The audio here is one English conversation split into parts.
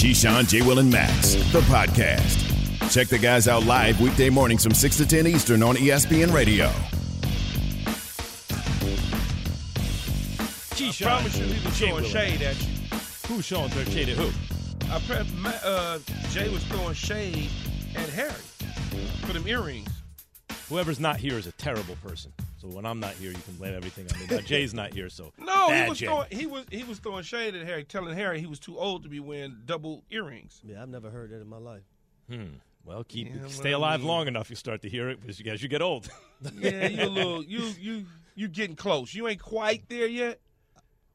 Keyshawn, J. Will, and Max, the podcast. Check the guys out live weekday mornings from 6 to 10 Eastern on ESPN Radio. Keyshawn, I promise you, he was Jay throwing Will. shade at you. Who's showing their shade at who? I pre- Ma- uh, Jay was throwing shade at Harry for them earrings. Whoever's not here is a terrible person. So when I'm not here, you can blame everything on me. Now Jay's not here, so No, bad he was Jay. throwing he was he was throwing shade at Harry, telling Harry he was too old to be wearing double earrings. Yeah, I've never heard that in my life. Hmm. Well, keep Yeah, stay well, I alive mean- long enough, you start to hear it as you, as you get old. Yeah, you a little you you you getting close. You ain't quite there yet.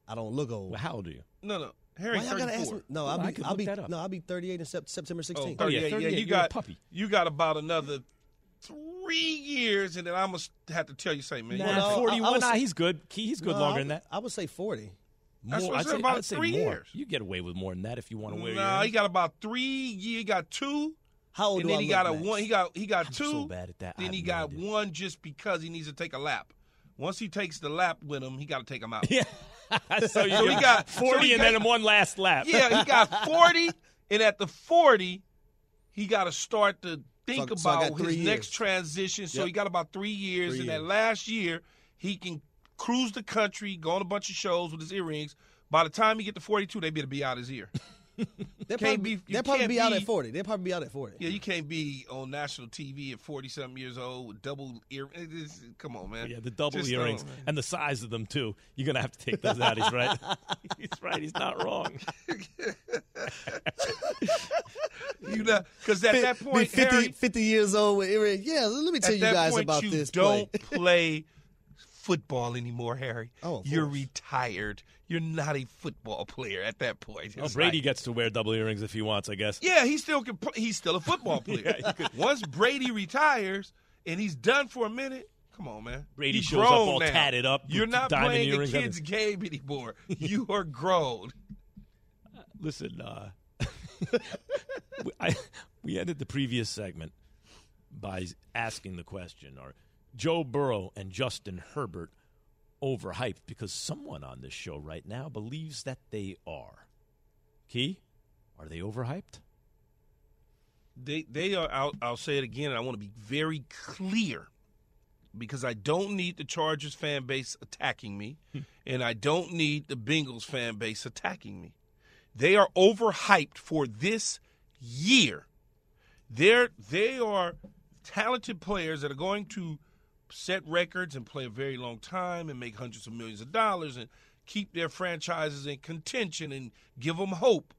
I don't look old. well, how old are you? No, no. Harry Why y'all gotta ask 34. me? No, Well, I'll I be, could I'll look be, that up. no, I'll be 38 in Sep- September Oh, 16th. Oh, yeah, 38. 38, you you're a got puppy. you got about another three years, and then I'm gonna have to tell you, say, man, Nah, no, I- I 41. was- nah, he's good. He- He's good No, longer I than that. I would say 40. That's More, what I I'd said, say, about I'd say three more. years. You get away with more than that if you want to wear Nah, he got about three. He got two, How old and do then I he look, got a Max? one. He got he got I'm two. so bad at that. Then have he got idea. one just because he needs to take a lap. Once he takes the lap with him, he got to take him out. Yeah. so you So he got- 40 so he and got- then one last lap. yeah, he got forty, and at the forty, he got to start to think So- so about got his three next years. transition. So Yep. he got about three years. Three and that last year, he can cruise the country, go on a bunch of shows with his earrings. By the time he get to forty-two, they better be out his ear. They'll probably, be- they'll probably can't be out at 40. They'll probably be out at 40. Yeah, you can't be on national TV at forty-something years old with double ear. Eh, it is- Come on, man. Yeah, the double Just earrings don't, and the size of them too. You're gonna have to take those out. He's right. he's right. He's not wrong. You know, because at that Be point, 50, Harry, 50 years old with earrings. Yeah, let me tell you guys point, about you this don't play. play football anymore, Harry. Oh, of you're course. retired. You're not a football player at that point. Well, Brady like- gets to wear double earrings if he wants, I guess. yeah, he still can. pl- He's still a football player. Once Brady retires and he's done for a minute, come on, man. Brady You're shows up all now. tatted up You're not playing the kids' game anymore. you are grown. Listen, uh, we, I, we ended the previous segment by asking the question: Are Joe Burrow and Justin Herbert overhyped? Because someone on this show right now believes that they are. Key, are they overhyped? They they are. I'll, I'll say it again. And I want to be very clear because I don't need the Chargers fan base attacking me, hmm. and I don't need the Bengals fan base attacking me. They are overhyped for this year. They're they are talented players that are going to set records and play a very long time and make hundreds of millions of dollars and keep their franchises in contention and give them hope.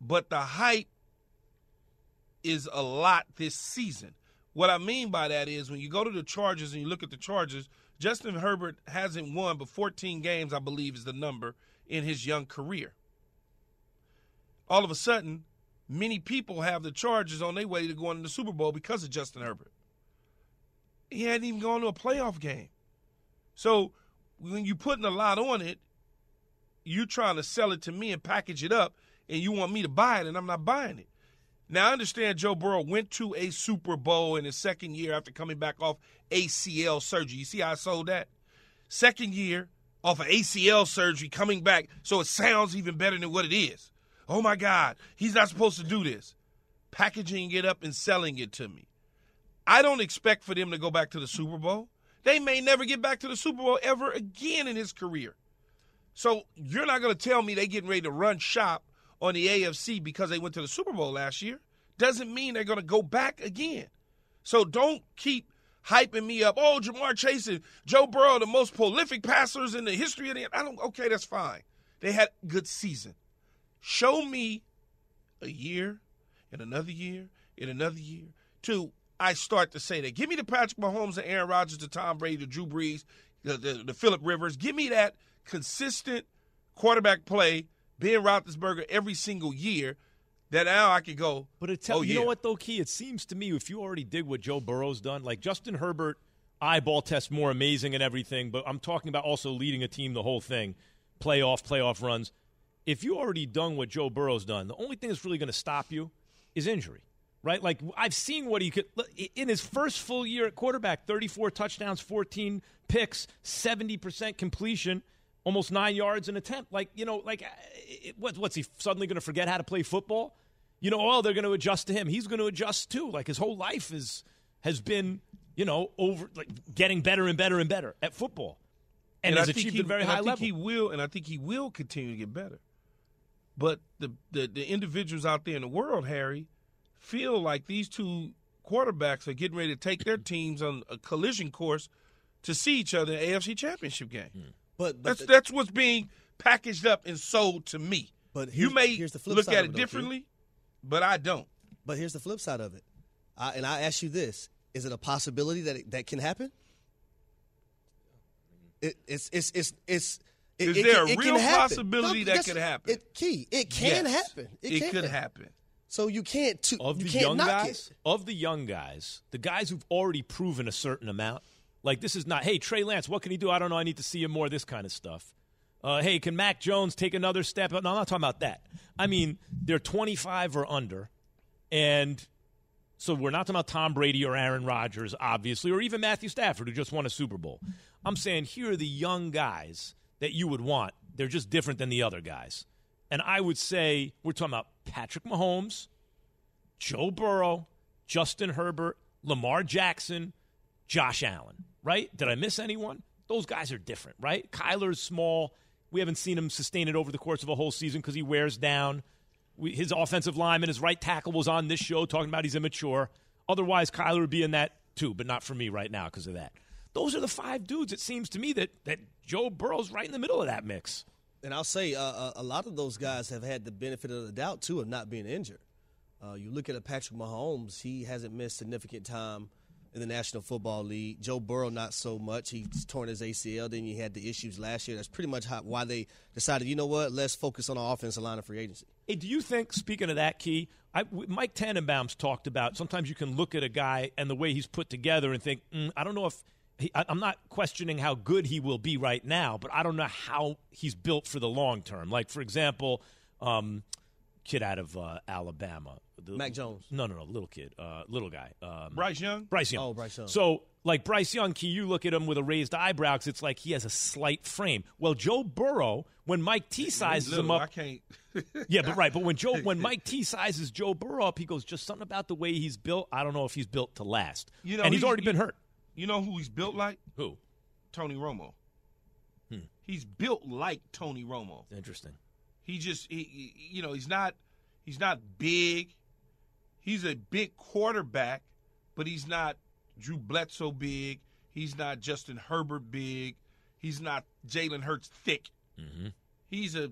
But the hype is a lot this season. What I mean by that is when you go to the Chargers and you look at the Chargers, Justin Herbert hasn't won but 14 games, I believe, is the number in his young career. All of a sudden, many people have the Chargers on their way to going to the Super Bowl because of Justin Herbert. He hadn't even gone to a playoff game. So when you're putting a lot on it, you're trying to sell it to me and package it up, and you want me to buy it, and I'm not buying it. Now, I understand Joe Burrow went to a Super Bowl in his second year after coming back off ACL surgery. You see how I sold that? Second year off of ACL surgery, coming back, so it sounds even better than what it is. Oh my God, he's not supposed to do this. Packaging it up and selling it to me. I don't expect for them to go back to the Super Bowl. They may never get back to the Super Bowl ever again in his career. So you're not going to tell me they're getting ready to run shop on the AFC because they went to the Super Bowl last year. Doesn't mean they're going to go back again. So don't keep hyping me up. Oh, Ja'Marr Chase and Joe Burrow, the most prolific passers in the history of the. I don't. Okay, that's fine. They had good season. Show me a year, and another year, and another year. Two, I start to say that. Give me the Patrick Mahomes and Aaron Rodgers, the Tom Brady, the Drew Brees, the the, the Philip Rivers. Give me that consistent quarterback play, Ben Roethlisberger every single year. That now I could go. But it tell, oh, you yeah. know what though, Key? It seems to me if you already did what Joe Burrow's done, like Justin Herbert, eyeball test more amazing and everything. But I'm talking about also leading a team the whole thing, playoff playoff runs. If you already done what Joe Burrow's done, the only thing that's really going to stop you is injury, right? Like I've seen what he could in his first full year at quarterback: 34 touchdowns, 14 picks, 70 percent completion. almost nine yards an attempt. Like you know, like uh, it, what, what's he suddenly going to forget how to play football? You know, oh, they're going to adjust to him. He's going to adjust too. Like his whole life is has been, you know, over like getting better and better and better at football, and, I has think achieved he, a very and high I think level. He will, and I think he will continue to get better. But the, the the individuals out there in the world, Harry, feel like these two quarterbacks are getting ready to take their teams on a collision course to see each other in the AFC Championship game. Hmm. But, but That's the- that's what's being packaged up and sold to me. But you may here's the flip look side at of it it, though, Keith. differently, but I don't. But here's the flip side of it. I, and I ask you this: Is it a possibility that it, that can happen? It, it's it's it's it's. It, Is it there can- a it real happen. possibility that could happen? It key. It can Yes, happen. It, It can. could happen. So you can't. To, of you the can't young knock guys, It. of the young guys, the guys who've already proven a certain amount. Like this is not, hey Trey Lance, what can he do? I don't know. I need to see him more. This kind of stuff. Uh, hey, can Mac Jones take another step? No, I'm not talking about that. I mean, they're 25 or under, and so we're not talking about Tom Brady or Aaron Rodgers, obviously, or even Matthew Stafford, who just won a Super Bowl. I'm saying here are the young guys that you would want. They're just different than the other guys. And I would say we're talking about Patrick Mahomes, Joe Burrow, Justin Herbert, Lamar Jackson, Josh Allen, right? Did I miss anyone? Those guys are different, right? Kyler's small. We haven't seen him sustain it over the course of a whole season because he wears down. We, his offensive lineman, his right tackle, was on this show talking about he's immature. Otherwise, Kyler would be in that too, but not for me right now because of that. Those are the five dudes. It seems to me that that Joe Burrow's right in the middle of that mix. And I'll say uh, uh, a lot of those guys have had the benefit of the doubt too of not being injured. Uh, you look at a Patrick Mahomes; he hasn't missed significant time in the National Football League. Joe Burrow, not so much. He's torn his ACL. Then you had the issues last year. That's pretty much how, why they decided, you know what, let's focus on our offensive line of free agency. Hey, do you think, speaking of that, Key, I, Mike Tannenbaum's talked about sometimes you can look at a guy and the way he's put together and think, mm, I don't know if he, I, I'm not questioning how good he will be right now, but I don't know how he's built for the long term. Like, for example, um, kid out of uh, Alabama, the, Mac Jones. No, no, no, little kid, uh, little guy, um, Bryce Young? Bryce Young. Oh, Bryce Young. So, like Bryce Young, Key, you look at him with a raised eyebrow 'cause it's like he has a slight frame. Well, Joe Burrow, when Mike T sizes him up, I can't. yeah, but right. But when Joe, when Mike T sizes Joe Burrow up, he goes just something about the way he's built. I don't know if he's built to last. You know, and he's, he's- already been hurt. You know who he's built like? Who? Tony Romo. Hmm. He's built like Tony Romo. Interesting. He just, he, he- you know, he's not, he's not big. He's a big quarterback, but he's not Drew Bledsoe big. He's not Justin Herbert big. He's not Jalen Hurts thick. Mm-hmm. He's a,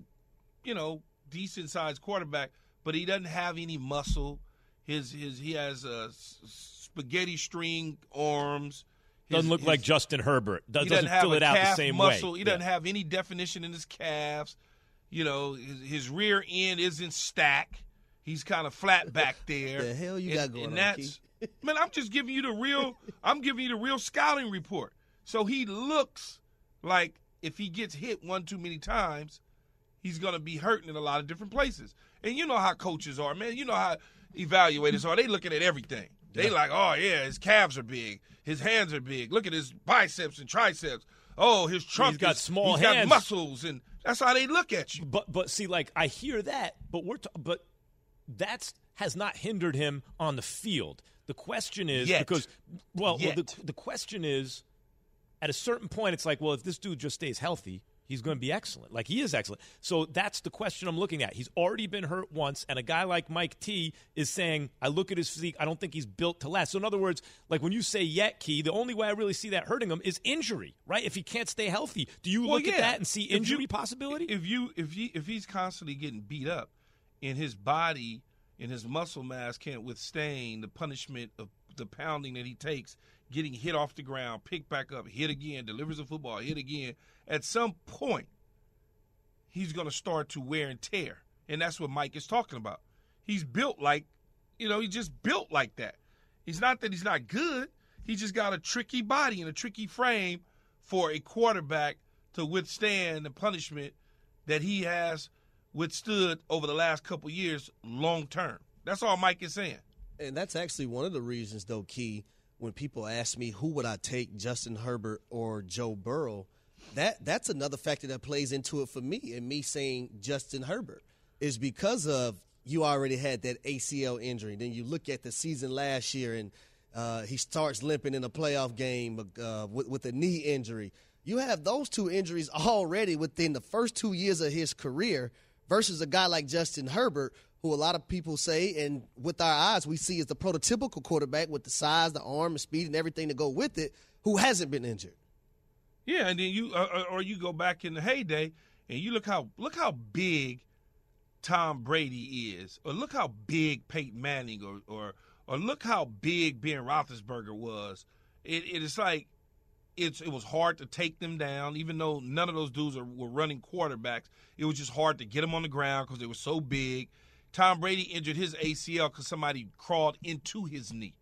you know, decent sized quarterback, but he doesn't have any muscle. His his he has uh, s- spaghetti string arms. His- Doesn't look his- like Justin Herbert. Does, he doesn't doesn't have fill a it out the calf same muscle. way. He doesn't Yeah. have any definition in his calves. You know, his, his rear end isn't stacked. He's kind of flat back there. The hell you and, got going and on, that's, Man, I'm just giving you the real. I'm giving you the real scouting report. So he looks like if he gets hit one too many times, he's going to be hurting in a lot of different places. And you know how coaches are, man. You know how evaluators are. They looking at everything. They like, oh yeah, his calves are big, his hands are big. Look at his biceps and triceps. Oh, his trunk. He's got is- small he's hands. got muscles, and that's how they look at you. But but see, like I hear that, but we're t- but that's has not hindered him on the field. The question is Yet. because well, well the, the question is at a certain point it's like well if this dude just stays healthy he's going to be excellent. Like he is excellent. So that's the question i'm looking at. He's already been hurt once and a guy like mike t is saying i look at his physique i don't think he's built to last. So in other words like when you say yet key the only way i really see that hurting him is injury right? If he can't stay healthy. Do you Well, look at that and see injury If you- possibility? If you if he if he's constantly getting beat up, and his body and his muscle mass can't withstand the punishment of the pounding that he takes, getting hit off the ground, picked back up, hit again, delivers a football, hit again. At some point, he's going to start to wear and tear, and that's what Mike is talking about. He's built like, you know, he's just built like that. He's not that he's not good. He just got a tricky body and a tricky frame for a quarterback to withstand the punishment that he has withstood over the last couple years long term. That's all Mike is saying. And that's actually one of the reasons, though, Key, when people ask me who would I take, Justin Herbert or Joe Burrow, that that's another factor that plays into it for me and me saying Justin Herbert is because of you already had that ACL injury. Then you look at the season last year and uh, he starts limping in a playoff game uh, with, with a knee injury. You have those two injuries already within the first two years of his career versus a guy like Justin Herbert, who a lot of people say, and with our eyes, we see is the prototypical quarterback with the size, the arm, the speed, and everything to go with it, who hasn't been injured. Yeah, and then you uh, uh, or you go back in the heyday and you look how look how big Tom Brady is, or look how big Peyton Manning, or or or look how big Ben Roethlisberger was. It, it is like it's it was hard to take them down, even though none of those dudes are, were running quarterbacks. It was just hard to get them on the ground because they were so big. Tom Brady injured his ACL because somebody crawled into his knee,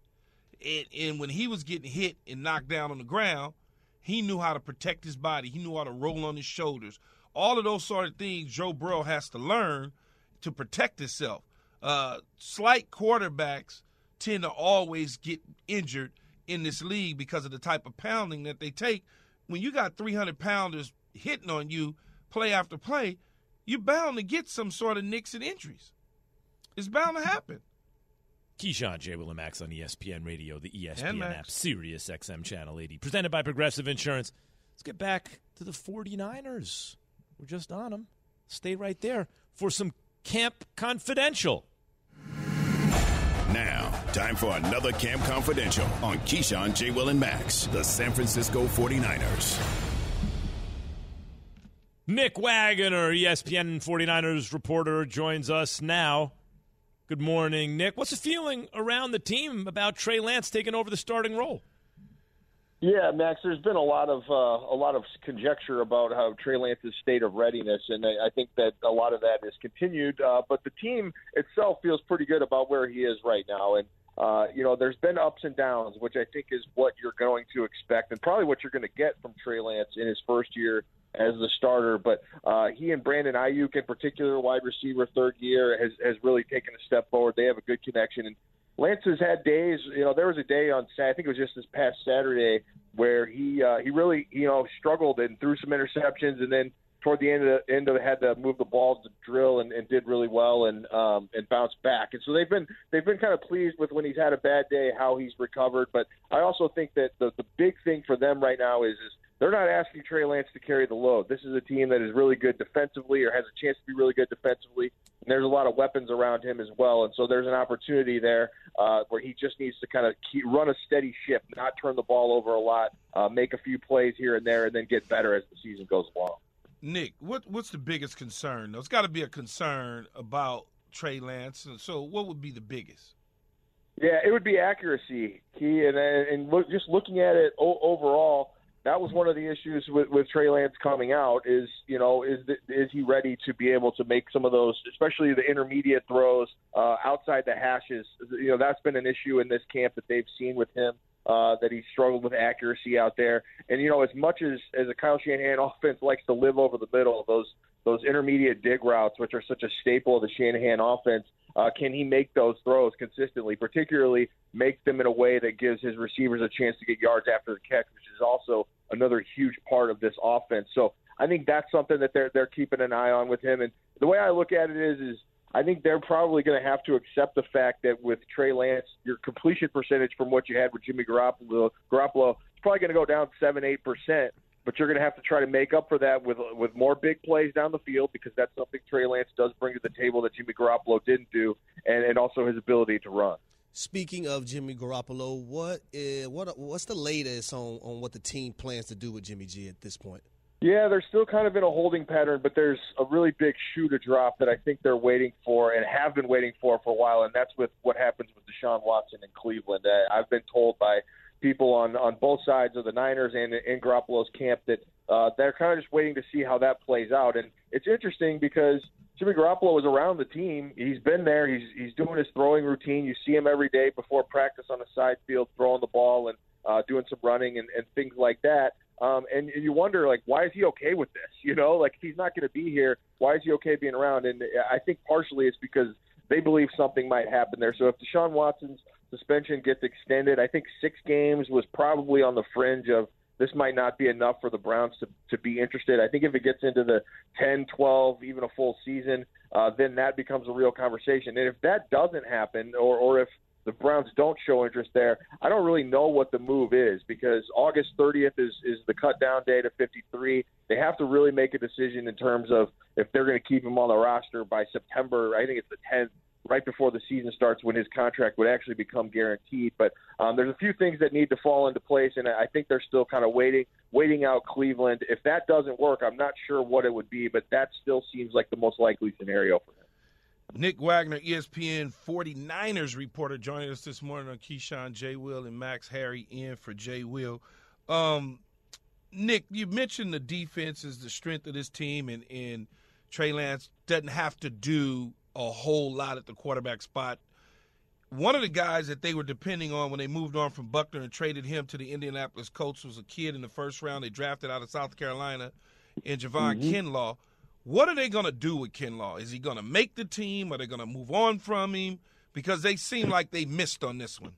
and, and when he was getting hit and knocked down on the ground he knew how to protect his body. He knew how to roll on his shoulders. All of those sort of things Joe Burrow has to learn to protect himself. Uh, slight quarterbacks tend to always get injured in this league because of the type of pounding that they take. When you got 300 pounders hitting on you play after play, you're bound to get some sort of nicks and injuries. It's bound to happen. Keyshawn J. Will Max on ESPN Radio, the ESPN app, Sirius XM Channel 80, presented by Progressive Insurance. Let's get back to the 49ers. We're just on them. Stay right there for some Camp Confidential. Now, time for another Camp Confidential on Keyshawn J. Will and Max, the San Francisco 49ers. Nick Wagoner, ESPN 49ers reporter, joins us now. Good morning, Nick. What's the feeling around the team about Trey Lance taking over the starting role? Yeah, Max. There's been a lot of uh, a lot of conjecture about how Trey Lance's state of readiness, and I, I think that a lot of that is continued. Uh, but the team itself feels pretty good about where he is right now, and uh, you know, there's been ups and downs, which I think is what you're going to expect, and probably what you're going to get from Trey Lance in his first year as the starter. But uh, he and Brandon Aiyuk, in particular, wide receiver, third year, has has really taken a step forward. They have a good connection, and Lance has had days. You know, there was a day on I think it was just this past Saturday where he uh, he really you know struggled and threw some interceptions, and then toward the end of the end of it had to move the ball to drill and, and did really well and um, and bounced back. And so they've been they've been kind of pleased with when he's had a bad day how he's recovered. But I also think that the the big thing for them right now is is they're not asking Trey Lance to carry the load. This is a team that is really good defensively or has a chance to be really good defensively. And there's a lot of weapons around him as well. And so there's an opportunity there uh, where he just needs to kind of keep, run a steady ship, not turn the ball over a lot, uh, make a few plays here and there, and then get better as the season goes along. Nick, what what's the biggest concern? There's got to be a concern about Trey Lance. So, what would be the biggest? Yeah, it would be accuracy. He and and look, just looking at it o- overall, that was one of the issues with, with Trey Lance coming out. Is you know is is he ready to be able to make some of those, especially the intermediate throws uh, outside the hashes? You know that's been an issue in this camp that they've seen with him uh, that he struggled with accuracy out there. And you know, as much as as a Kyle Shanahan offense likes to live over the middle, those those intermediate dig routes, which are such a staple of the Shanahan offense, uh, can he make those throws consistently? Particularly make them in a way that gives his receivers a chance to get yards after the catch, is also another huge part of this offense. So I think that's something that they're they're keeping an eye on with him. And the way I look at it is is I think they're probably going to have to accept the fact that with Trey Lance, your completion percentage from what you had with Jimmy Garoppolo, Garoppolo is probably going to go down seven, eight percent. But you're going to have to try to make up for that with with more big plays down the field because that's something Trey Lance does bring to the table that Jimmy Garoppolo didn't do, and, and also his ability to run. Speaking of Jimmy Garoppolo, what is, what what's the latest on on what the team plans to do with Jimmy G at this point? Yeah, they're still kind of in a holding pattern, but there's a really big shoe to drop that I think they're waiting for and have been waiting for for a while, and that's with what happens with Deshaun Watson in Cleveland. Uh, I've been told by people on on both sides of the Niners and in Garoppolo's camp that uh, they're kind of just waiting to see how that plays out. And it's interesting because Jimmy Garoppolo was around the team. He's been there. He's he's doing his throwing routine. You see him every day before practice on the side field, throwing the ball and uh, doing some running and, and things like that. Um, and, and you wonder, like, why is he okay with this? You know, like, if he's not going to be here, why is he okay being around? And I think partially it's because they believe something might happen there. So if Deshaun Watson's suspension gets extended, I think six games was probably on the fringe of this might not be enough for the Browns to, to be interested. I think if it gets into the 10, 12, even a full season, uh, then that becomes a real conversation. And if that doesn't happen, or, or if the Browns don't show interest there, I don't really know what the move is because August 30th is, is the cut down day to 53. They have to really make a decision in terms of if they're going to keep him on the roster by September. I think it's the 10th right before the season starts when his contract would actually become guaranteed. But um, there's a few things that need to fall into place, and I think they're still kind of waiting, waiting out Cleveland. If that doesn't work, I'm not sure what it would be, but that still seems like the most likely scenario for him. Nick Wagoner, ESPN 49ers reporter, joining us this morning on Keyshawn, J. Will, and Max Harry in for J. Will. Um, Nick, you mentioned the defense is the strength of this team, and, and Trey Lance doesn't have to do a whole lot at the quarterback spot. One of the guys that they were depending on when they moved on from Buckner and traded him to the Indianapolis Colts was a kid in the first round they drafted out of South Carolina in Javon mm-hmm. Kinlaw. What are they going to do with Kinlaw? Is he going to make the team? Are they going to move on from him? Because they seem like they missed on this one.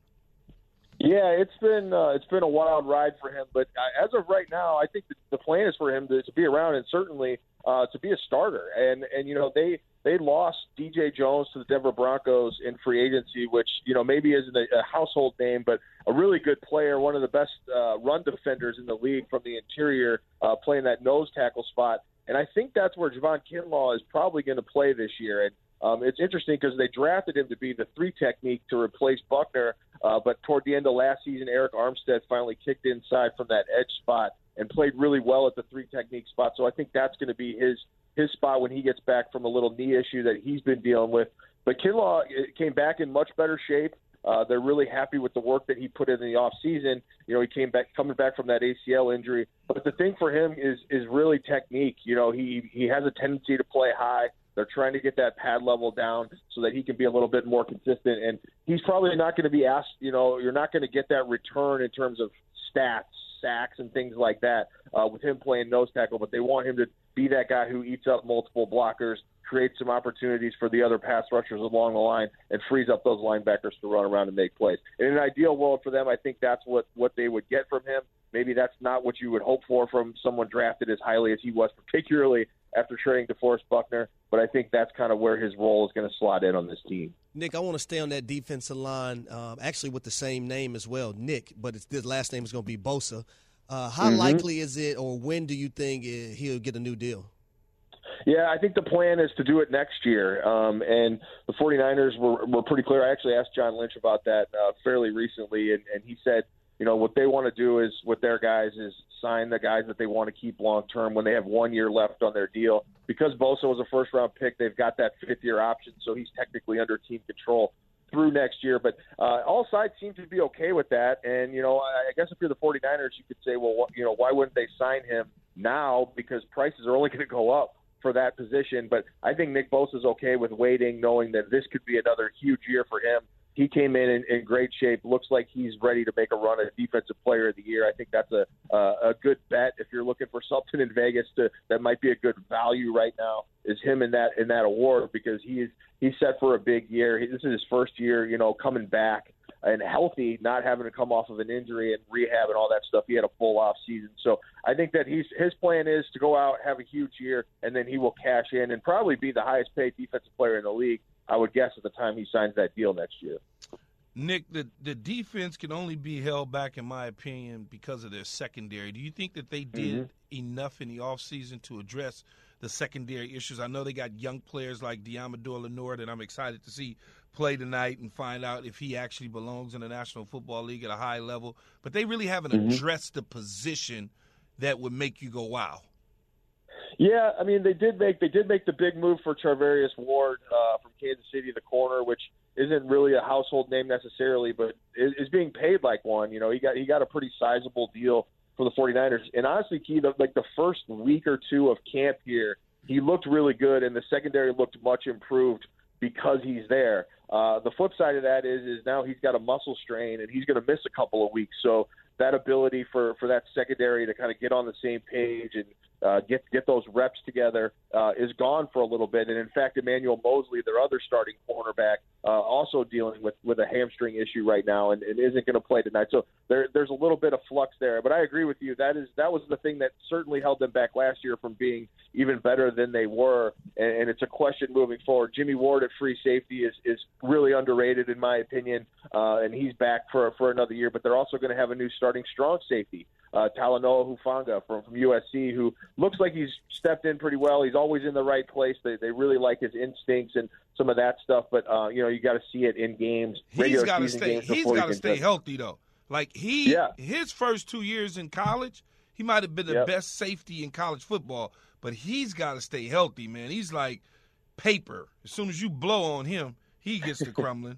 Yeah, it's been uh, it's been a wild ride for him, but uh, as of right now, I think the, the plan is for him to, to be around and certainly uh, to be a starter. And and you know they they lost DJ Jones to the Denver Broncos in free agency, which you know maybe isn't a, a household name, but a really good player, one of the best uh, run defenders in the league from the interior, uh, playing that nose tackle spot. And I think that's where Javon Kinlaw is probably going to play this year. And um, it's interesting because they drafted him to be the three technique to replace Buckner, uh, but toward the end of last season, Arik Armstead finally kicked inside from that edge spot and played really well at the three technique spot. So I think that's going to be his his spot when he gets back from a little knee issue that he's been dealing with. But Kinlaw uh, came back in much better shape. Uh, they're really happy with the work that he put in the off season. You know, he came back coming back from that ACL injury. But the thing for him is is really technique. You know, he he has a tendency to play high. They're trying to get that pad level down so that he can be a little bit more consistent. And he's probably not going to be asked. You know, you're not going to get that return in terms of stats sacks and things like that uh, with him playing nose tackle, but they want him to be that guy who eats up multiple blockers, creates some opportunities for the other pass rushers along the line, and frees up those linebackers to run around and make plays. In an ideal world for them, I think that's what what they would get from him. Maybe that's not what you would hope for from someone drafted as highly as he was, particularly after trading DeForest Buckner. But I think that's kind of where his role is going to slot in on this team. Nick, I want to stay on that defensive line, um, actually with the same name as well, Nick, but it's, the last name is going to be Bosa. Uh, how mm-hmm. likely is it, or when do you think he'll get a new deal? Yeah, I think the plan is to do it next year. Um, and the 49ers were, were pretty clear. I actually asked John Lynch about that uh, fairly recently, and, and he said, you know, what they want to do is with their guys is sign the guys that they want to keep long term when they have one year left on their deal. Because Bosa was a first round pick, they've got that fifth year option, so he's technically under team control through next year. But uh, all sides seem to be okay with that. And, you know, I I guess if you're the 49ers, you could say, well, you know, why wouldn't they sign him now? Because prices are only going to go up for that position. But I think Nick Bosa is okay with waiting, knowing that this could be another huge year for him he came in, in in great shape. Looks like he's ready to make a run at Defensive Player of the Year. I think that's a uh, a good bet if you're looking for something in Vegas to that might be a good value right now. Is him in that in that award because he's he's set for a big year. He, this is his first year, you know, coming back and healthy, not having to come off of an injury and rehab and all that stuff. He had a full off season, so I think that he's his plan is to go out, have a huge year, and then he will cash in and probably be the highest paid defensive player in the league I would guess at the time he signs that deal next year. Nick, the the defense can only be held back, in my opinion, because of their secondary. Do you think that they did mm-hmm. enough in the offseason to address the secondary issues? I know they got young players like Deommodore Lenoir that I'm excited to see play tonight and find out if he actually belongs in the National Football League at a high level. But they really haven't mm-hmm. addressed the position that would make you go, wow. Yeah, I mean they did make they did make the big move for Charvarius Ward uh, from Kansas City, the corner, which isn't really a household name necessarily, but is, is being paid like one. You know, he got he got a pretty sizable deal for the 49ers. And honestly, Key, the, like the first week or two of camp here, he looked really good, and the secondary looked much improved because he's there. Uh, the flip side of that is is now he's got a muscle strain and he's going to miss a couple of weeks. So that ability for for that secondary to kind of get on the same page and uh, get get those reps together uh, is gone for a little bit. And in fact, Emmanuel Moseley, their other starting cornerback, uh, also dealing with with a hamstring issue right now and, and isn't going to play tonight. So there, there's a little bit of flux there. But I agree with you. That is that was the thing that certainly held them back last year from being even better than they were. And, and it's a question moving forward. Jimmy Ward at free safety is is really underrated in my opinion, uh, and he's back for for another year. But they're also going to have a new starting strong safety uh, Talanoa Hufanga from, from USC, who looks like he's stepped in pretty well. He's always in the right place. They, they really like his instincts and some of that stuff, but uh, you know you got to see it in games. He's got to stay. He's got to stay healthy though. Like he, yeah. his first two years in college, he might have been the yep. best safety in college football, but he's got to stay healthy, man. He's like paper. As soon as you blow on him, he gets to crumbling.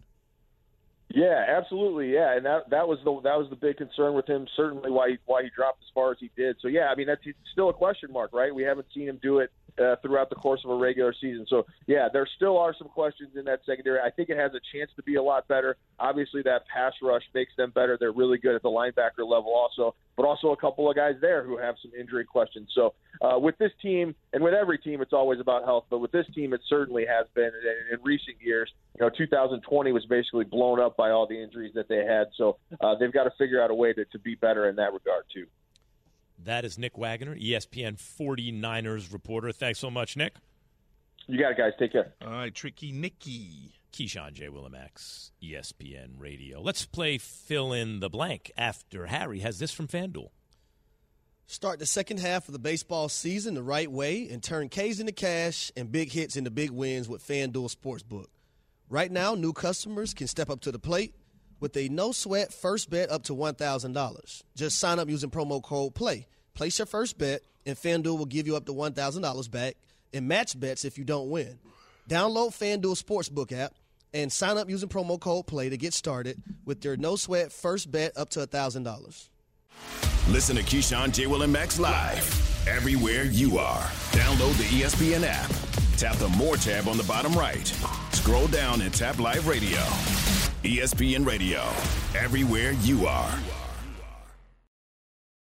Yeah, absolutely. Yeah, and that that was the that was the big concern with him. Certainly, why he, why he dropped as far as he did. So yeah, I mean that's still a question mark, right? We haven't seen him do it uh, throughout the course of a regular season. So yeah, there still are some questions in that secondary. I think it has a chance to be a lot better. Obviously, that pass rush makes them better. They're really good at the linebacker level, also, but also a couple of guys there who have some injury questions. So uh, with this team and with every team, it's always about health. But with this team, it certainly has been in, in recent years. You know, 2020 was basically blown up by all the injuries that they had. So uh, they've got to figure out a way to, to be better in that regard too. That is Nick Wagoner, ESPN 49ers reporter. Thanks so much, Nick. You got it, guys. Take care. All right, Tricky Nicky. Keyshawn J. Willimax, ESPN Radio. Let's play fill in the blank after Harry has this from FanDuel. Start the second half of the baseball season the right way and turn K's into cash and big hits into big wins with FanDuel Sportsbook. Right now, new customers can step up to the plate with a no sweat first bet up to $1,000. Just sign up using promo code PLAY. Place your first bet, and FanDuel will give you up to $1,000 back and match bets if you don't win. Download FanDuel Sportsbook app and sign up using promo code PLAY to get started with your no sweat first bet up to $1,000. Listen to Keyshawn, J. Will, and Max live everywhere you are. Download the ESPN app. Tap the More tab on the bottom right. Scroll down and tap Live Radio. ESPN Radio, everywhere you are.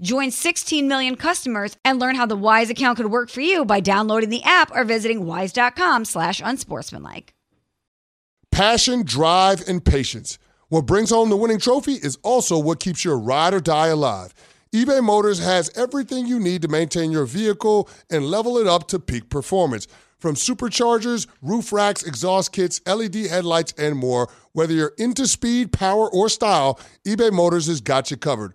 Join 16 million customers and learn how the Wise account could work for you by downloading the app or visiting wise.com slash unsportsmanlike. Passion, drive, and patience. What brings home the winning trophy is also what keeps your ride or die alive. eBay Motors has everything you need to maintain your vehicle and level it up to peak performance. From superchargers, roof racks, exhaust kits, LED headlights, and more, whether you're into speed, power, or style, eBay Motors has got you covered.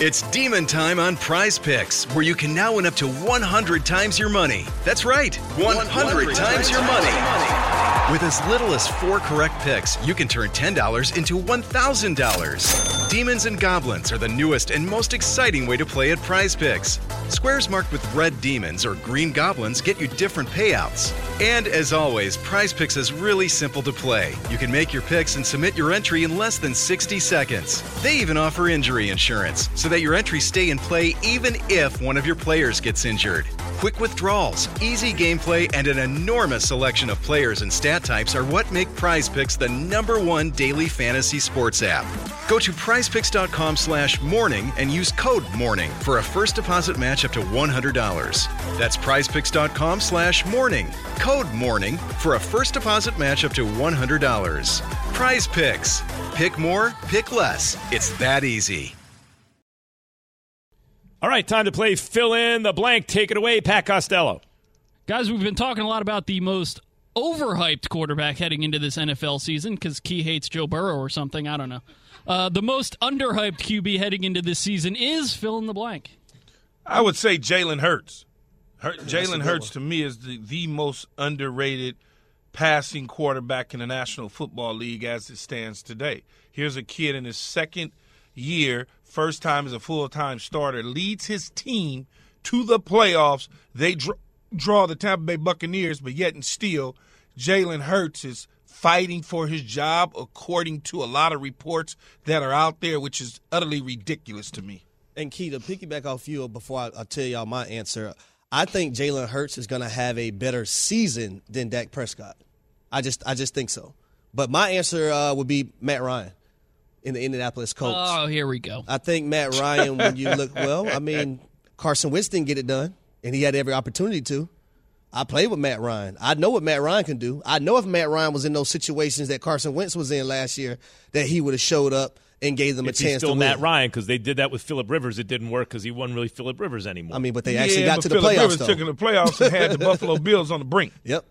It's demon time on prize picks, where you can now win up to 100 times your money. That's right, 100, 100 times your money. With as little as four correct picks, you can turn $10 into $1,000. Demons and Goblins are the newest and most exciting way to play at prize picks. Squares marked with red demons or green goblins get you different payouts. And as always, prize picks is really simple to play. You can make your picks and submit your entry in less than 60 seconds. They even offer injury insurance so that your entries stay in play even if one of your players gets injured. Quick withdrawals, easy gameplay, and an enormous selection of players and stat types are what make Prize Picks the number one daily fantasy sports app. Go to prizepicks.com slash morning and use code morning for a first deposit match up to $100. That's prizepicks.com slash morning. Code morning for a first deposit match up to $100. Prize Picks. Pick more, pick less. It's that easy. All right, time to play fill in the blank. Take it away, Pat Costello. Guys, we've been talking a lot about the most overhyped quarterback heading into this NFL season because Key hates Joe Burrow or something. I don't know. Uh, the most underhyped QB heading into this season is fill in the blank. I would say Jalen Hurts. Hurt, Jalen Hurts to me is the, the most underrated passing quarterback in the National Football League as it stands today. Here's a kid in his second year, first time as a full time starter, leads his team to the playoffs. They dr- draw the Tampa Bay Buccaneers, but yet and still, Jalen Hurts is fighting for his job, according to a lot of reports that are out there, which is utterly ridiculous to me. And Key, to piggyback off you before I, I tell y'all my answer, I think Jalen Hurts is going to have a better season than Dak Prescott. I just, I just think so. But my answer uh, would be Matt Ryan in the Indianapolis Colts. Oh, here we go. I think Matt Ryan, when you look, well, I mean, Carson Wentz didn't get it done, and he had every opportunity to. I played with Matt Ryan. I know what Matt Ryan can do. I know if Matt Ryan was in those situations that Carson Wentz was in last year, that he would have showed up and gave them If a chance still to Matt win. Ryan because they did that with Philip Rivers. It didn't work because he wasn't really Philip Rivers anymore. I mean, but they actually yeah, got but to the Phillip playoffs. Rivers though. took in the playoffs and had the Buffalo Bills on the brink. Yep.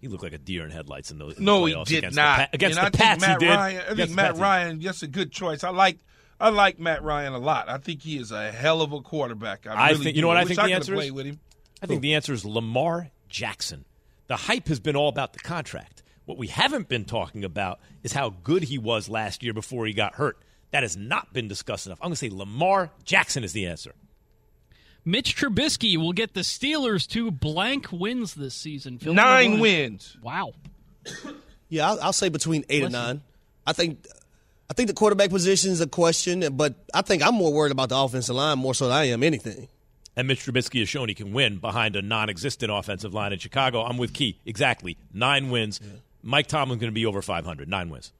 He looked like a deer in headlights in those. in No, the he did against not. The, against and the I Pats, think Matt he did. Ryan. I think the Matt Pats. Ryan. That's a good choice. I like. I like Matt Ryan a lot. I think he is a hell of a quarterback. I, I really think- you know what I wish think the could have answer is? with him. I think the answer is Lamar Jackson. The hype has been all about the contract. What we haven't been talking about is how good he was last year before he got hurt. That has not been discussed enough. I'm going to say Lamar Jackson is the answer. Mitch Trubisky will get the Steelers to blank wins this season. Fill in the Nine wins. Wow. Yeah, I'll, I'll say between eight and nine. I think, I think the quarterback position is a question, but I think I'm more worried about the offensive line more so than I am anything. And Mitch Trubisky has shown he can win behind a non-existent offensive line in Chicago. I'm with Key. Exactly. Nine wins. Mike Tomlin's going to be over 500. Nine wins.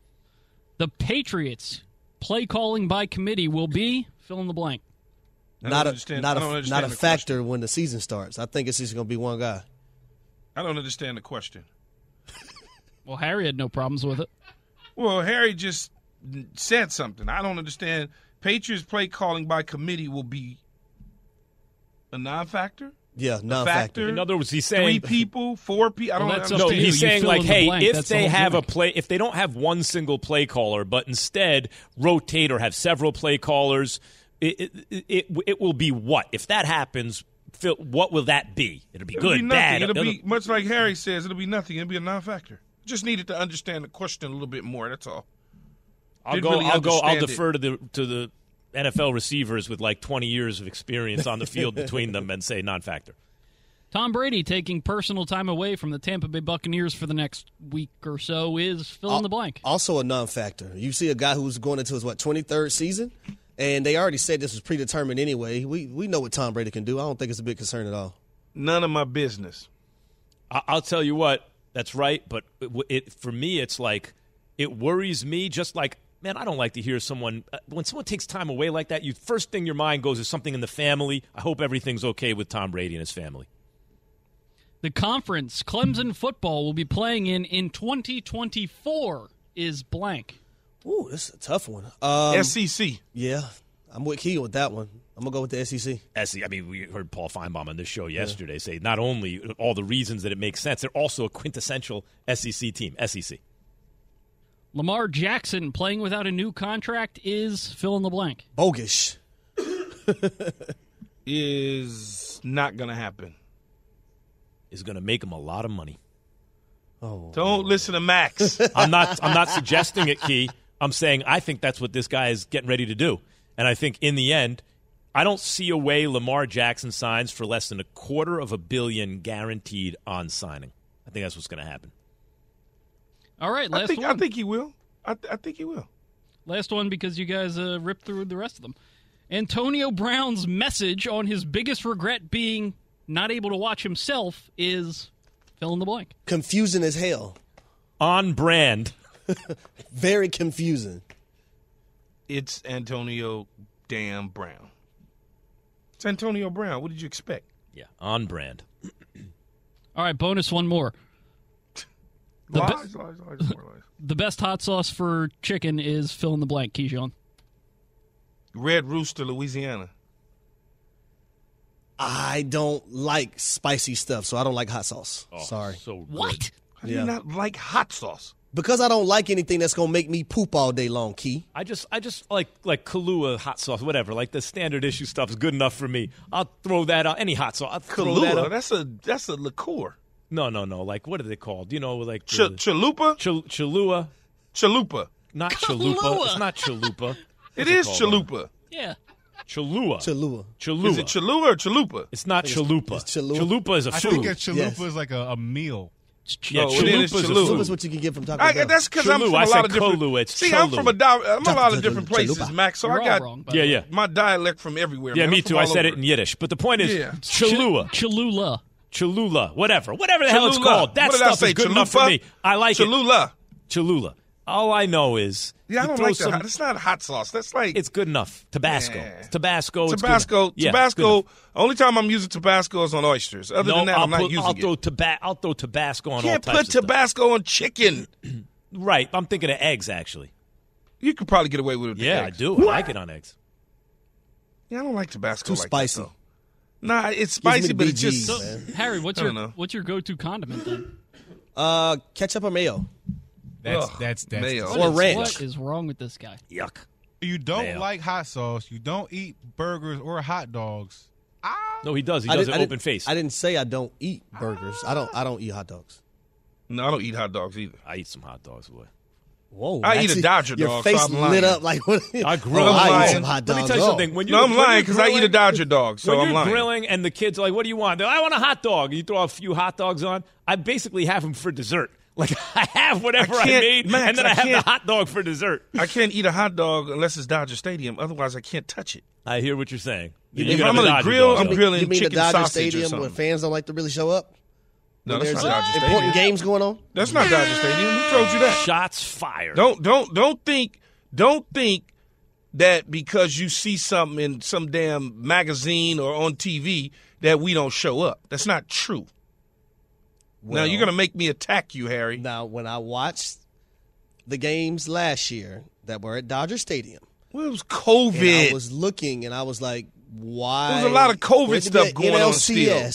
The Patriots play calling by committee will be fill in the blank. I don't a not a not a the factor when the season starts. I think it's just going to be one guy. I don't understand the question. Well, Harry had no problems with it. Well, Harry just said something. I don't understand. Patriots play calling by committee will be a non-factor. Yeah, non-factor. In other words, he's saying Three people, four people. I don't Well, that's up No, to you. he's saying like, in the hey, blank. if That's they whole have a play, if they don't have one single play caller, but instead rotate or have several play callers, it it, it, it will be what? If that happens, Phil, what will that be? It'll be It'll good, be nothing. bad. It'll be much like Harry says. It'll be nothing. It'll be a non-factor. Just needed to understand the question a little bit more. That's all. I'll didn't go. really I'll go. I'll understand it. defer to the to the NFL receivers with like 20 years of experience on the field between them and say non-factor. Tom Brady taking personal time away from the Tampa Bay Buccaneers for the next week or so is fill in the blank. Also a non-factor. You see a guy who's going into his what 23rd season, and they already said this was predetermined anyway. We we know what Tom Brady can do. I don't think it's a big concern at all. None of my business. I- I'll tell you what, that's right. But it, it for me, it's like it worries me. Just like man, I don't like to hear someone uh, when someone takes time away like that. You first thing your mind goes is something in the family. I hope everything's okay with Tom Brady and his family. The conference Clemson football will be playing in in 2024 is blank. Ooh, this is a tough one. Um, SEC. yeah, I'm with Key with that one. I'm gonna go with the SEC. SEC, I mean, we heard Paul Finebaum on this show yesterday say not only all the reasons that it makes sense, they're also a quintessential SEC team. SEC. Lamar Jackson playing without a new contract is fill in the blank. Bogus. is not going to happen. Is going to make him a lot of money. Oh, Don't listen to Max. I'm not. I'm not suggesting it, Key. I'm saying I think that's what this guy is getting ready to do, and I think in the end, I don't see a way Lamar Jackson signs for less than a quarter of a billion guaranteed on signing. I think that's what's going to happen. All right, last I think one. I think he will. I, th- I think he will. Last one because you guys uh, ripped through the rest of them. Antonio Brown's message on his biggest regret being not able to watch himself is fill in the blank. confusing as hell. On brand. Very confusing. It's Antonio damn Brown. It's Antonio Brown. What did you expect? Yeah, on brand. All right, bonus one more. The, be- Lies, lies, lies, lies. the best hot sauce for chicken is fill in the blank, Keyshawn. Red Rooster, Louisiana. I don't like spicy stuff, so I don't like hot sauce. Oh, Sorry. So good. What? How do Yeah. you not like hot sauce? Because I don't like anything that's gonna make me poop all day long, Key. I just, I just like like Kahlua hot sauce, whatever. Like the standard issue stuff is good enough for me. I'll throw that out. Any hot sauce, I'll throw that out. that's a that's a liqueur. No, no, no. Like what are they called? You know, like Ch- the- chalupa, Chal- Chalua, chalupa. not Chalupa. It's not Chalupa. It What's is. Yeah. Chalua. Chalua. Chalua. Is it Chalua or chalupa? it's not Chalupa. it's Chalua. Chalupa is a I food. I think a chalupa Yes. is like a, a meal. Yeah, Oh, then it's Chalupa is a Chalua. what you can get from Taco I, that's because I'm from I a lot of different. Kolu, it's See, I'm from a di- I'm a lot of different Chalupa. places, Max. So We're I got wrong. Yeah, yeah. my dialect from everywhere. Yeah, man. me too. I said over. it in Yiddish. But the point is, Yeah. Chalua, Cholula. Chalula, whatever, whatever the hell it's called. That What did I stuff say, is good enough for me. I like it. Cholula. Cholula. All I know is Yeah, I don't throw like some, that. That's not hot sauce. That's like It's good enough. Tabasco. Yeah. Tabasco. it's good Tabasco. Yeah, it's good Tabasco. Only time I'm using Tabasco is on oysters. Other No, than that, I'll I'm not put, using I'll it. throw taba- I'll throw Tabasco on all Can't types put of stuff. Tabasco on chicken. Right. I'm thinking of eggs actually. You could probably get away with it. with Yeah, I eggs. do. I like it on eggs. Yeah, I don't like Tabasco. Too like spicy. That, nah, it's spicy, the but it's just So. Harry, what's your know. what's your go-to condiment then? Uh, ketchup or mayo? That's Ugh, that's that's mayo. What Or ranch. What is wrong with this guy? Yuck. You don't Mayo. like hot sauce. You don't eat burgers or hot dogs. Ah. No, he does. He I does didn't- it open face. I didn't say I don't eat burgers. I don't. I don't eat hot dogs. no. I don't eat hot dogs either. I eat some hot dogs, boy. Whoa! I eat a actually, Dodger Your dog, so face I'm lying. lit up like what? I grill. Oh, I lying. eat some hot dogs. Let me tell you Oh. something. When you're, No, I'm when lying because I eat a Dodger dog, so when I'm lying. you're lying. grilling and the kids are like, "What do you want?" They're like, I want a hot dog. You throw a few hot dogs on. I basically have them for dessert. Like I have whatever I, can't- made, Max, and then I, I have the hot dog for dessert. I can't eat a hot dog unless it's Dodger Stadium. Otherwise, I can't touch it. I hear what you're saying. If You gotta I'm have gonna grill, dog, I'm though. grilling You mean the Dodger sausage or Stadium where something. fans don't like to really show up? No, that's there's not Dodger important games going on. That's not Dodger Stadium. Who told you that? Shots fired. Don't don't don't think don't think that because you see something in some damn magazine or on TV that we don't show up. That's not true. Now you're gonna make me attack you, Harry. Now, when I watched the games last year that were at Dodger Stadium, Well, it was COVID. I was looking and I was like, why? There's a lot of COVID to stuff going on still.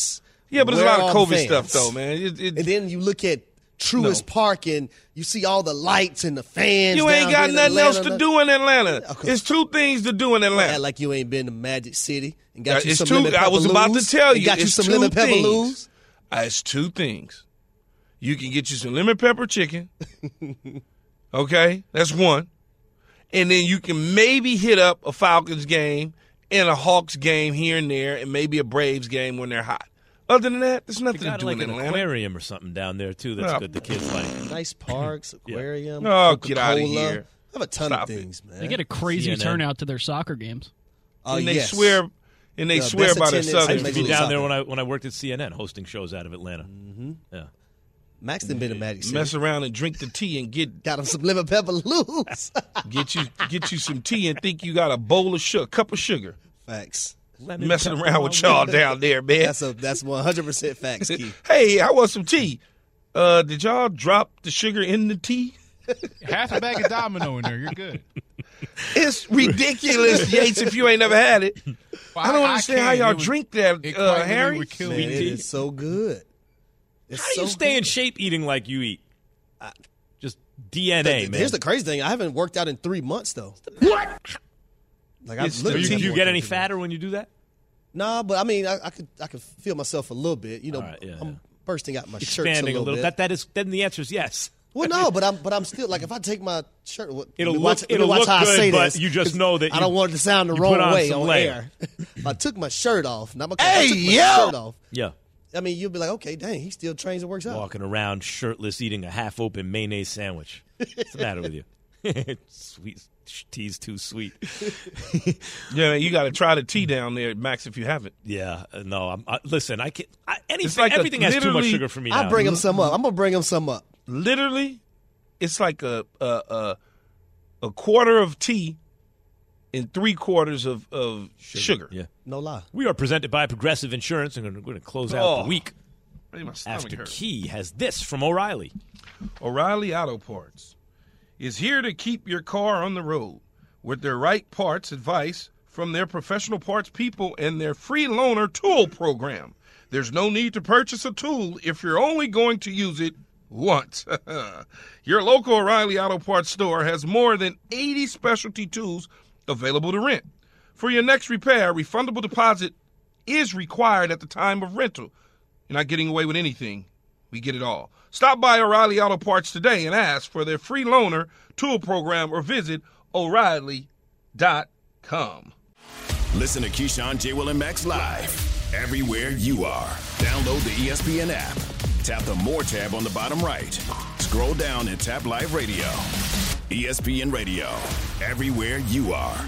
Yeah, but there's a lot of COVID stuff though, man. It- it- And then you look at Truist No. Park and you see all the lights and the fans. you ain't got nothing else to do in Atlanta. Okay. There's two things to do in Act Atlanta. like you ain't been to Magic City and got Uh, you it's some two- lemon I was about to tell you, Got you some lemon pepper loos. Uh, it's two things. You can get you some lemon pepper chicken. okay, that's one. And then you can maybe hit up a Falcons game and a Hawks game here and there, and maybe a Braves game when they're hot. Other than that, there's They nothing to do like in an Atlanta. aquarium or something down there too. That's No. good. The kids like. Nice parks, aquarium. Oh, get Coca-Cola. outta here. I have a ton Stop of it. things, man. They get a crazy CNN. turnout to their soccer games. Oh, and they yes. swear, and they The swear best by their attendance I used to be down there when I when I worked at CNN hosting shows out of Atlanta. Mm-hmm. Yeah. Max done been to Magic City. mess around and drink the tea and get Got him some lemon pepper loose. get you get you some tea and think you got a bowl of sugar, cup of sugar. Facts. Lemon Messing around with y'all me. down there, man. That's a that's one hundred percent facts, Keith. hey, I want some tea. Uh, did y'all drop the sugar in the tea? Half a bag of Domino in there. You're good. It's ridiculous, Yates. If you ain't never had it, I don't understand how y'all It would- drink that, it uh, Harry. would kill Man, me. it is so good. It's How do so you stay in shape eating like you eat? Just DNA, man. Here's the crazy thing: I haven't worked out in three months though. What? Like I It's do literally you, the do you get any out months. fatter when you do that? Nah, but I mean, I, I could I could feel myself a little bit. You know, All right, yeah, I'm yeah. bursting out my shirt Expanding a little, bit. That that is then the answer is yes. Well, no, but I'm but I'm still like if I take my shirt, what, It'll let look- watch, let it'll watch look how I good, say but this, you just know that I you- don't want it to sound the you wrong on way on layer. air. if I took my shirt off, now I'm Hey, I took my yo! shirt off. Yeah. I mean, you'll be like, okay, dang, he still trains and works out. Walking around shirtless, eating a half-open mayonnaise sandwich. What's the matter with you? sweet tea's too sweet. Yeah, you got to try the tea down there, Max. If you haven't, Yeah, uh, no. I'm I, listen. I can I, anything. like a- everything has too much sugar for me I'll now. bring him some up. I'm gonna bring him some up. Literally, it's like a a a, a quarter of tea and three quarters of of sugar. Yeah. No lie. We are presented by Progressive Insurance, and we're going to close out Oh, the week Hey, my stomach after hurts. Key has this from O'Reilly. O'Reilly Auto Parts is here to keep your car on the road with their right parts advice from their professional parts people and their free loaner tool program. There's no need to purchase a tool if you're only going to use it want. Your local O'Reilly Auto Parts store has more than 80 specialty tools available to rent. For your next repair, refundable deposit is required at the time of rental. You're not getting away with anything. We get it all. Stop by O'Reilly Auto Parts today and ask for their free loaner tool program or visit O'Reilly.com. Listen to Keyshawn, J. Will, and Max live everywhere you are. Download the ESPN app. Tap the More tab on the bottom right. Scroll down and tap Live Radio. ESPN Radio, everywhere you are.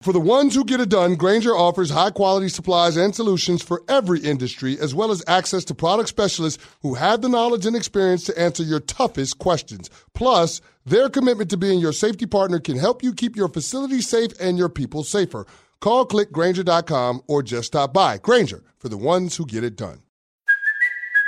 For the ones who get it done, Grainger offers high quality supplies and solutions for every industry, as well as access to product specialists who have the knowledge and experience to answer your toughest questions. Plus, their commitment to being your safety partner can help you keep your facility safe and your people safer. Call clickgrainger.com or just stop by. Grainger for the ones who get it done.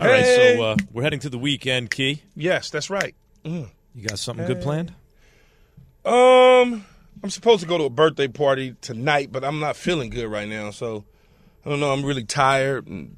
All right, Hey. so uh, we're heading to the weekend, Key. Yes, that's right. Mm. You got something good planned? Um, I'm supposed to go to a birthday party tonight, but I'm not feeling good right now. So I don't know. I'm really tired, and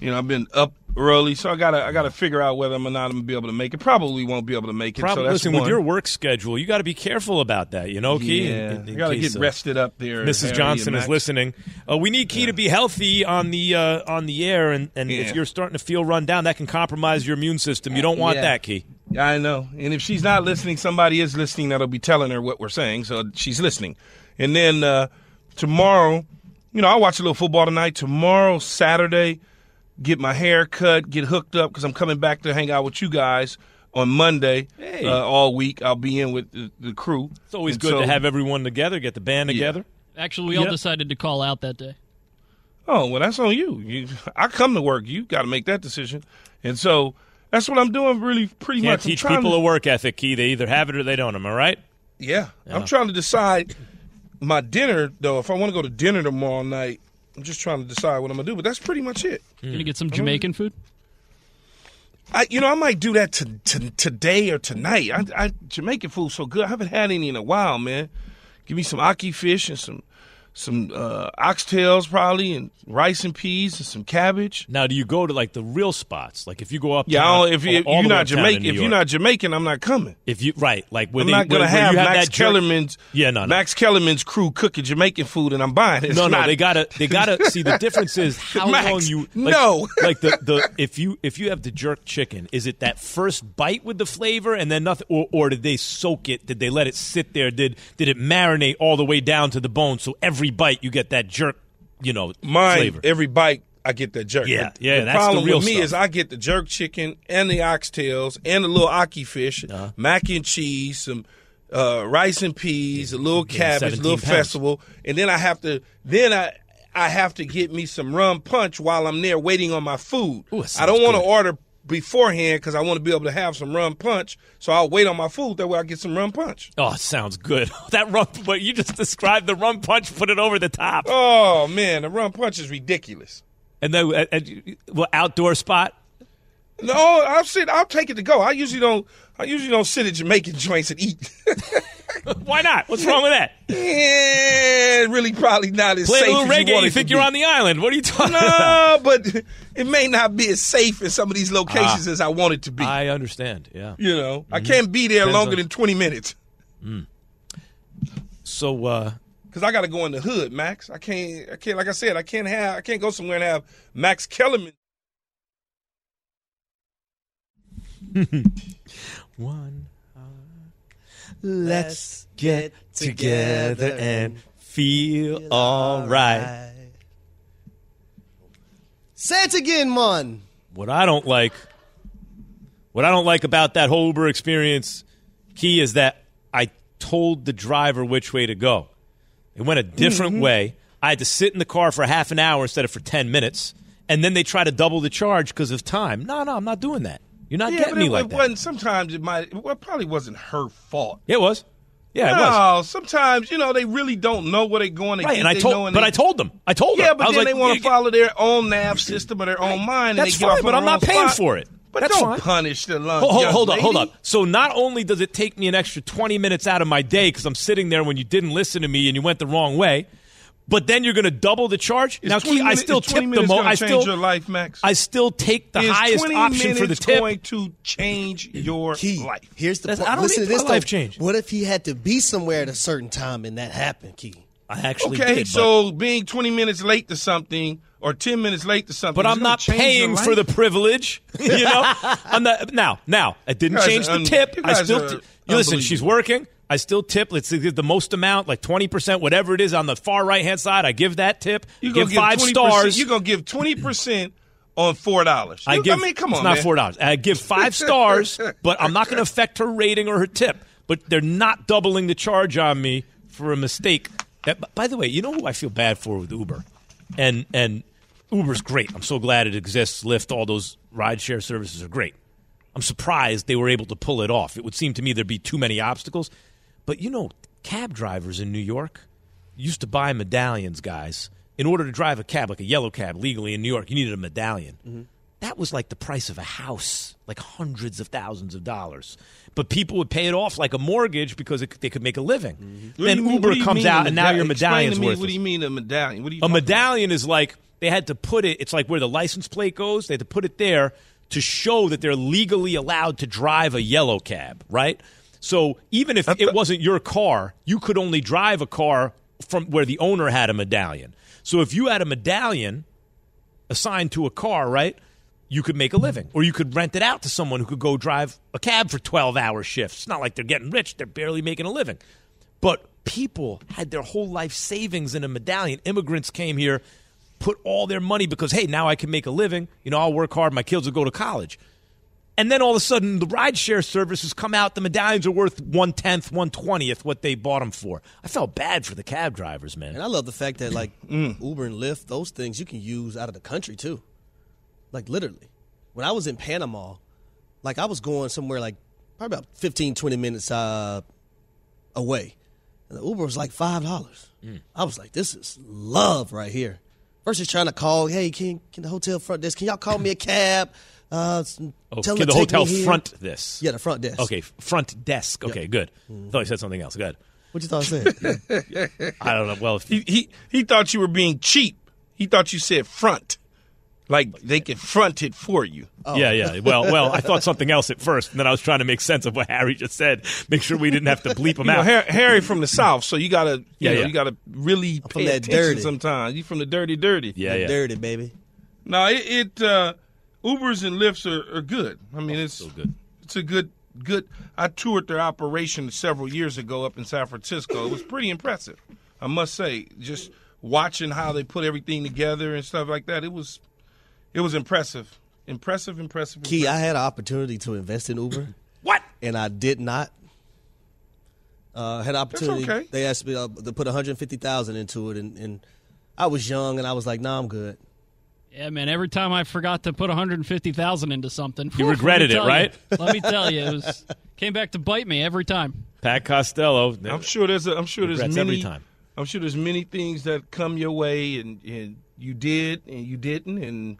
you know I've been up early, so I gotta I gotta figure out whether I'm or not gonna be able to make it. Probably won't be able to make it. Probably, so that's listen, one. with your work schedule, you got to be careful about that, you know, Key? Yeah, In- in you gotta get uh, rested up there. Mrs. Harry Johnson is listening. Uh, we need Key to be healthy on the uh, on the air, and, and Yeah. if you're starting to feel run down, that can compromise your immune system. You don't want Yeah. that, Key. I know. And if she's not listening, somebody is listening that'll be telling her what we're saying. So she's listening. And then uh, tomorrow, you know, I'll watch a little football tonight. Tomorrow, Saturday, get my hair cut, get hooked up because I'm coming back to hang out with you guys on Monday Hey. uh, all week. I'll be in with the, the crew. It's always And good so- to have everyone together, get the band Yeah. together. Actually, we all decided to call out that day. Oh well, that's on you. you I come to work. You got to make that decision. And so that's what I'm doing. Really, pretty Can't much. I'm teach people to- a work ethic, Key. They either have it or they don't. Am I right? Yeah. Yeah. I'm trying to decide my dinner though. If I want to go to dinner tomorrow night, I'm just trying to decide what I'm gonna do. But that's pretty much it. You gonna get some I don't- Jamaican food? I, you know, I might do that to, to, today or tonight. I, I Jamaican food's so good. I haven't had any in a while, man. Give me some ackee fish and some some uh, oxtails probably, and rice and peas and some cabbage. Now, do you go to like the real spots? Like if you go up, Yeah, I don't, if, you, if you're not Jamaican, if you're not Jamaican, I'm not coming. if you right, like where I'm they, not gonna where, where have, you have Max Kellerman's. Yeah, no, no. Max Kellerman's crew cooking Jamaican food, and I'm buying it. It's no, no, not- they gotta, they gotta see. The difference is how Max, long you. Like, no. like the the if you if you have the jerk chicken, is it that first bite with the flavor and then nothing, or or did they soak it? Did they let it sit there? Did did it marinate all the way down to the bone? So every bite you get that jerk, you know, Mine, flavor. every bite, I get that jerk. Yeah, But yeah, The that's the problem real with me stuff. is I get the jerk chicken and the oxtails and the little ackee fish, Uh-huh. mac and cheese, some uh, rice and peas, a little cabbage, a little pounds. festival, and then I have to then I. I have to get me some rum punch while I'm there waiting on my food. Ooh, I don't want to order beforehand because I want to be able to have some rum punch. So I'll wait on my food. That way I get some rum punch. Oh, sounds good. that rum, but you just described the rum punch, put it over the top, Oh man, the rum punch is ridiculous. and then uh, uh, well, outdoor spot. No, I'll sit. I'll take it to go. I usually don't. I usually don't sit at Jamaican joints and eat. Why not? What's wrong with that? yeah, really, probably not as Play a safe. little reggae. You, You think you're on the island? What are you talking about? No, but it may not be as safe in some of these locations Ah. as I want it to be. I understand. Yeah. you know, I Mhm. can't be there Depends longer on- than twenty minutes. So, uh, Because because I got to go in the hood, Max. I can't. I can't. Like I said, I can't have. I can't go somewhere and have Max Kellerman. One. Let's get together and feel all right. Say it again, man. What I don't like, what I don't like about that whole Uber experience, key is that I told the driver which way to go. It went a different Mm-hmm. way. I had to sit in the car for half an hour instead of for ten minutes, and then they try to double the charge because of time. No, no, I'm not doing that. You're not yeah, getting but me it, like it that. wasn't. Sometimes it might. Well, it probably wasn't her fault. Yeah, it was. Yeah, it no, sometimes you know they really don't know where they're going. They Right, and I told, and but they- I told them. I told them. Yeah, I but then like, they want to follow their own nav system or their own mind. And That's fine, off but I'm not paying spot. for it. But That's don't fine. punish the lunch. Hold, hold, hold up, hold up. So not only does it take me an extra 20 minutes out of my day because I'm sitting there when you didn't listen to me and you went the wrong way, but then you're going to double the charge. Is now, 20 Key, I minutes- still is 20 tip the minutes most. gonna I change still, your life, Max? I still take the Is highest 20 option for the minutes tip. going to change your life. Here's the That's- point. I don't Listen need to this my life though. change. What if he had to be somewhere at a certain time and that happened, Key? I actually Okay, did. so being 20 minutes late to something or 10 minutes late to something, but, but I'm not paying for the privilege. You know, I'm not, now, now it didn't change the un- tip. I still, are ti- you listen. She's working. I still tip. Let's say the most amount, like twenty percent, whatever it is, on the far right hand side. I give that tip. You give gonna five 20%, stars. You're gonna give 20 percent on four dollars. I give. I mean, come on, it's not man. four dollars. I give five stars, but I'm not going to affect her rating or her tip. But they're not doubling the charge on me for a mistake. That- by the way, you know who I feel bad for with Uber, and and Uber's great. I'm so glad it exists. Lyft, all those rideshare services are great. I'm surprised they were able to pull it off. It would seem to me there'd be too many obstacles. But you know, cab drivers in New York used to buy medallions, guys. In order to drive a cab, like a yellow cab, legally in New York, you needed a medallion. Mm-hmm. That was like the price of a house, like hundreds of thousands of dollars. But people would pay it off like a mortgage because it, they could make a living. Mm-hmm. Do Then mean- Uber what do you comes out, and now your medallion's me, worth. What do you mean a medallion? What do you? A medallion is like they had to put it. It's like where the license plate goes. They had to put it there to show that they're legally allowed to drive a yellow cab, right? So even if it wasn't your car, you could only drive a car from where the owner had a medallion. So if you had a medallion assigned to a car, right? You could make a living, or you could rent it out to someone who could go drive a cab for twelve-hour shifts. It's not like they're getting rich; they're barely making a living. But people had their whole life savings in a medallion. Immigrants came here, put all their money because, hey, now I can make a living. You know, I'll work hard. My kids will go to college. And then all of a sudden, the rideshare services come out. The medallions are worth one tenth, one twentieth what they bought them for. I felt bad for the cab drivers, man. And I love the fact that like Mm. Uber and Lyft, those things you can use out of the country too. Like literally. When I was in Panama, like I was going somewhere like probably about 15, 20 minutes uh, away. And the Uber was like five dollars. Mm. I was like, this is love right here. Versus trying to call, hey, can, can the hotel front desk, can y'all call me a cab? Uh, s- Oh, tell can them the hotel me here." front this? Yeah, the front desk. Okay, front desk. Okay, good. Mm. thought you said something else. Good. What you thought I said? I don't know. Well, if he, he he thought you were being cheap. He thought you said front, like they could front it for you. Yeah, yeah. Well, well, I thought something else at first, and then I was trying to make sense of what Harry just said. Make sure we didn't have to bleep him You know, out. Harry, Harry from the south, so you gotta, you Yeah, know, yeah. you gotta really from pay that attention dirty. sometimes. You from the dirty, dirty. Yeah, yeah. Dirty, baby. No, it, it uh, Ubers and Lyfts are, are good. I mean, it's so good. It's a good, good. I toured their operation several years ago up in San Francisco. It was pretty impressive, I must say. Just watching how they put everything together and stuff like that, it was, it was impressive, impressive, impressive. Key, I had an opportunity to invest in Uber. what? And I did not. Uh, had an opportunity. okay. They asked me uh, to put 150,000 into it, and, and I was young, and I was like, "Nah, I'm good." Yeah, man. Every time I forgot to put 150,000 into something, You whew, regretted it, right? you. let me tell you, it was came back to bite me every time. Pat Costello. I'm sure there's, a, I'm sure there's many. every time. I'm sure there's many things that come your way, and, and you did and you didn't, and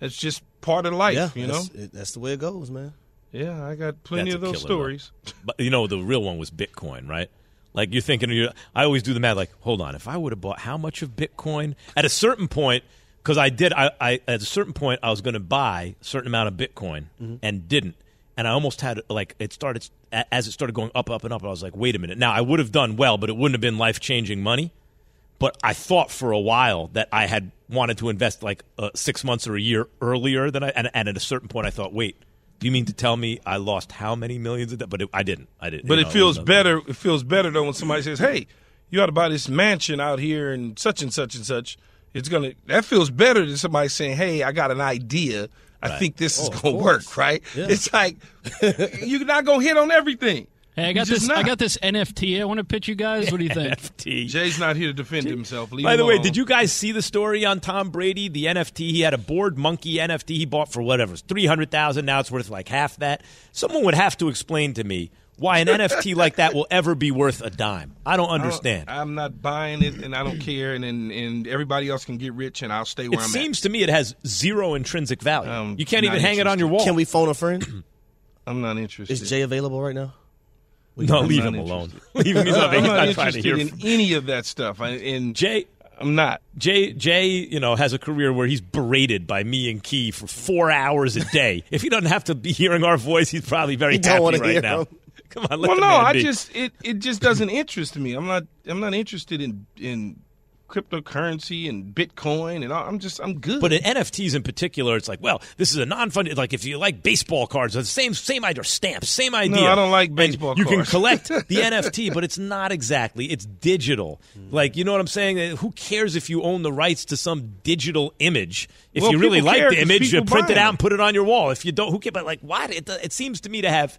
it's just part of life, yeah, you know. that's, it, that's the way it goes, man. Yeah, I got plenty That's of those killer, though. stories. But you know, the real one was Bitcoin, right? Like you're thinking, you I always do the math. Like, hold on, if I would have bought how much of Bitcoin at a certain point, because I did, I, I at a certain point I was going to buy a certain amount of Bitcoin and didn't, and I almost had like it started as it started going up, up, and up. I was like, wait a minute, now I would have done well, but it wouldn't have been life changing money. but I thought for a while that I had wanted to invest like uh, six months or a year earlier than I, and, and at a certain point I thought, wait, do you mean to tell me I lost how many millions of that? But it, I didn't. I didn't. But it know, feels was better. It feels better though when somebody says, "Hey, you ought to buy this mansion out here and such and such and such." It's gonna. That feels better than somebody saying, "Hey, I got an idea. I Right. think this is Oh, of gonna work." Right? Yeah. It's like you're not gonna hit on everything. Hey, I got just this. I got this NFT. I want to pitch you guys. What do you think? NFT. Jay's not here to defend himself. Leave By him the way, did you guys see the story on Tom Brady? The NFT he had a bored monkey NFT he bought for whatever, three hundred thousand. Now it's worth like half that. Someone would have to explain to me why an NFT like that will ever be worth a dime. I don't understand. I'm not buying it, and I don't care. And, and and everybody else can get rich, and I'll stay where It I'm It seems to me it has zero intrinsic value. Um, you can't not even hang it on your wall. Can we phone a friend? I'm not interested. Is Jay available right now? No, I'm leave him alone. leave him. He's not, I'm not not trying to interested hear. in from- any of that stuff. I, and Jay, I'm not. Jay, Jay, you know, has a career where he's berated by me and Key for four hours a day. if he doesn't have to be hearing our voice, he's probably very He don't happy right hear now. him. Come on, let well, the no, man I be. just it it just doesn't interest me. I'm not I'm not interested in in cryptocurrency and Bitcoin and all. I'm just I'm good. But in NFTs in particular, it's like, well, this is a non-funded. Like if you like baseball cards, the same same idea, stamps, same idea. No, I don't like And baseball You can cards. collect the NFT, but it's not exactly. It's digital. Like you know what I'm saying? Uh, Who cares if you own the rights to some digital image? If Well, you really like the image, you print it out and put it on your wall. If you don't, who cares? But like, what? It, it seems to me to have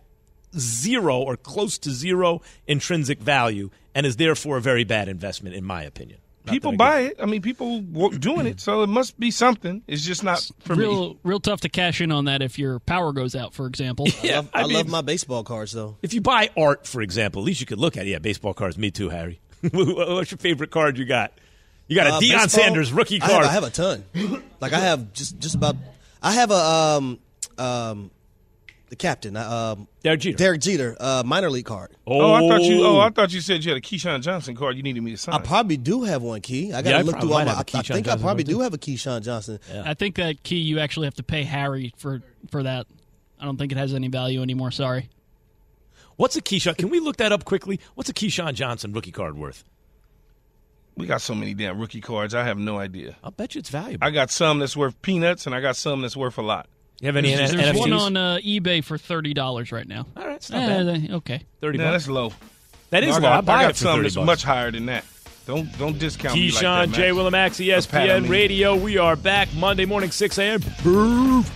zero or close to zero intrinsic value, and is therefore a very bad investment, in my opinion. Not people buy it. I mean, people wo- doing it, so it must be something. It's just not for real, me. real tough to cash in on that if your power goes out, for example. I love, I I mean- love my baseball cards though. If you buy art, for example, at least you could look at it. Yeah, baseball cards. Me too, Harry. What's your favorite card you got? You got a Uh, Deion baseball, Sanders rookie I have- card. I have, a ton. like I have just just about. I have a um um the captain uh, um Derek Jeter. Derek Jeter uh, minor league card. Oh, I thought you. Oh, I thought you said you had a Keyshawn Johnson card. You needed me to sign. I probably do have one key. I got to Yeah, look through all my. have I, a I Keyshawn think I probably do have a Keyshawn Johnson. I think that key you actually have to pay Harry for for that. I don't think it has any value anymore. Sorry. What's a Keyshawn? Can we look that up quickly? What's a Keyshawn Johnson rookie card worth? We got so many damn rookie cards. I have no idea. I'll bet you it's valuable. I got some that's worth peanuts, and I got some that's worth a lot. You have any There's, N- there's one on uh, eBay for thirty dollars right now. All right, it's not Eh, bad. they- Okay. Thirty Nah, bucks. that's low. That is I low. got, I buy got it for some 30 that's bucks. much higher than that. Don't don't discount me like Keyshawn that, J. Max. Will and pat on ESPN me. Radio. We are back Monday morning, 6 a.m. Proof.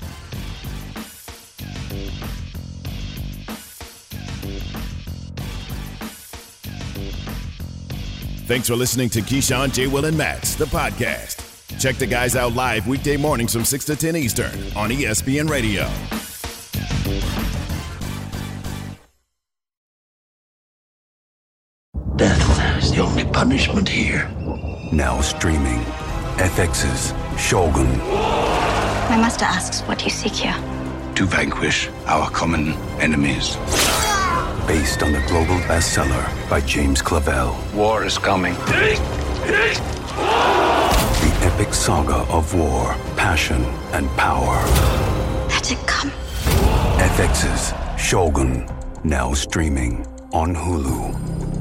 Thanks for listening to Keyshawn, J. Will, and Max, the podcast. Check the guys out live weekday mornings from 6 to 10 Eastern on ESPN Radio. Death is the only punishment here. Now streaming. FX's Shogun. My master asks, what do you seek here? To vanquish our common enemies. Based on the global bestseller by James Clavell. War is coming. Epic saga of war, passion, and power. Let it come. FX's Shogun. Now streaming on Hulu.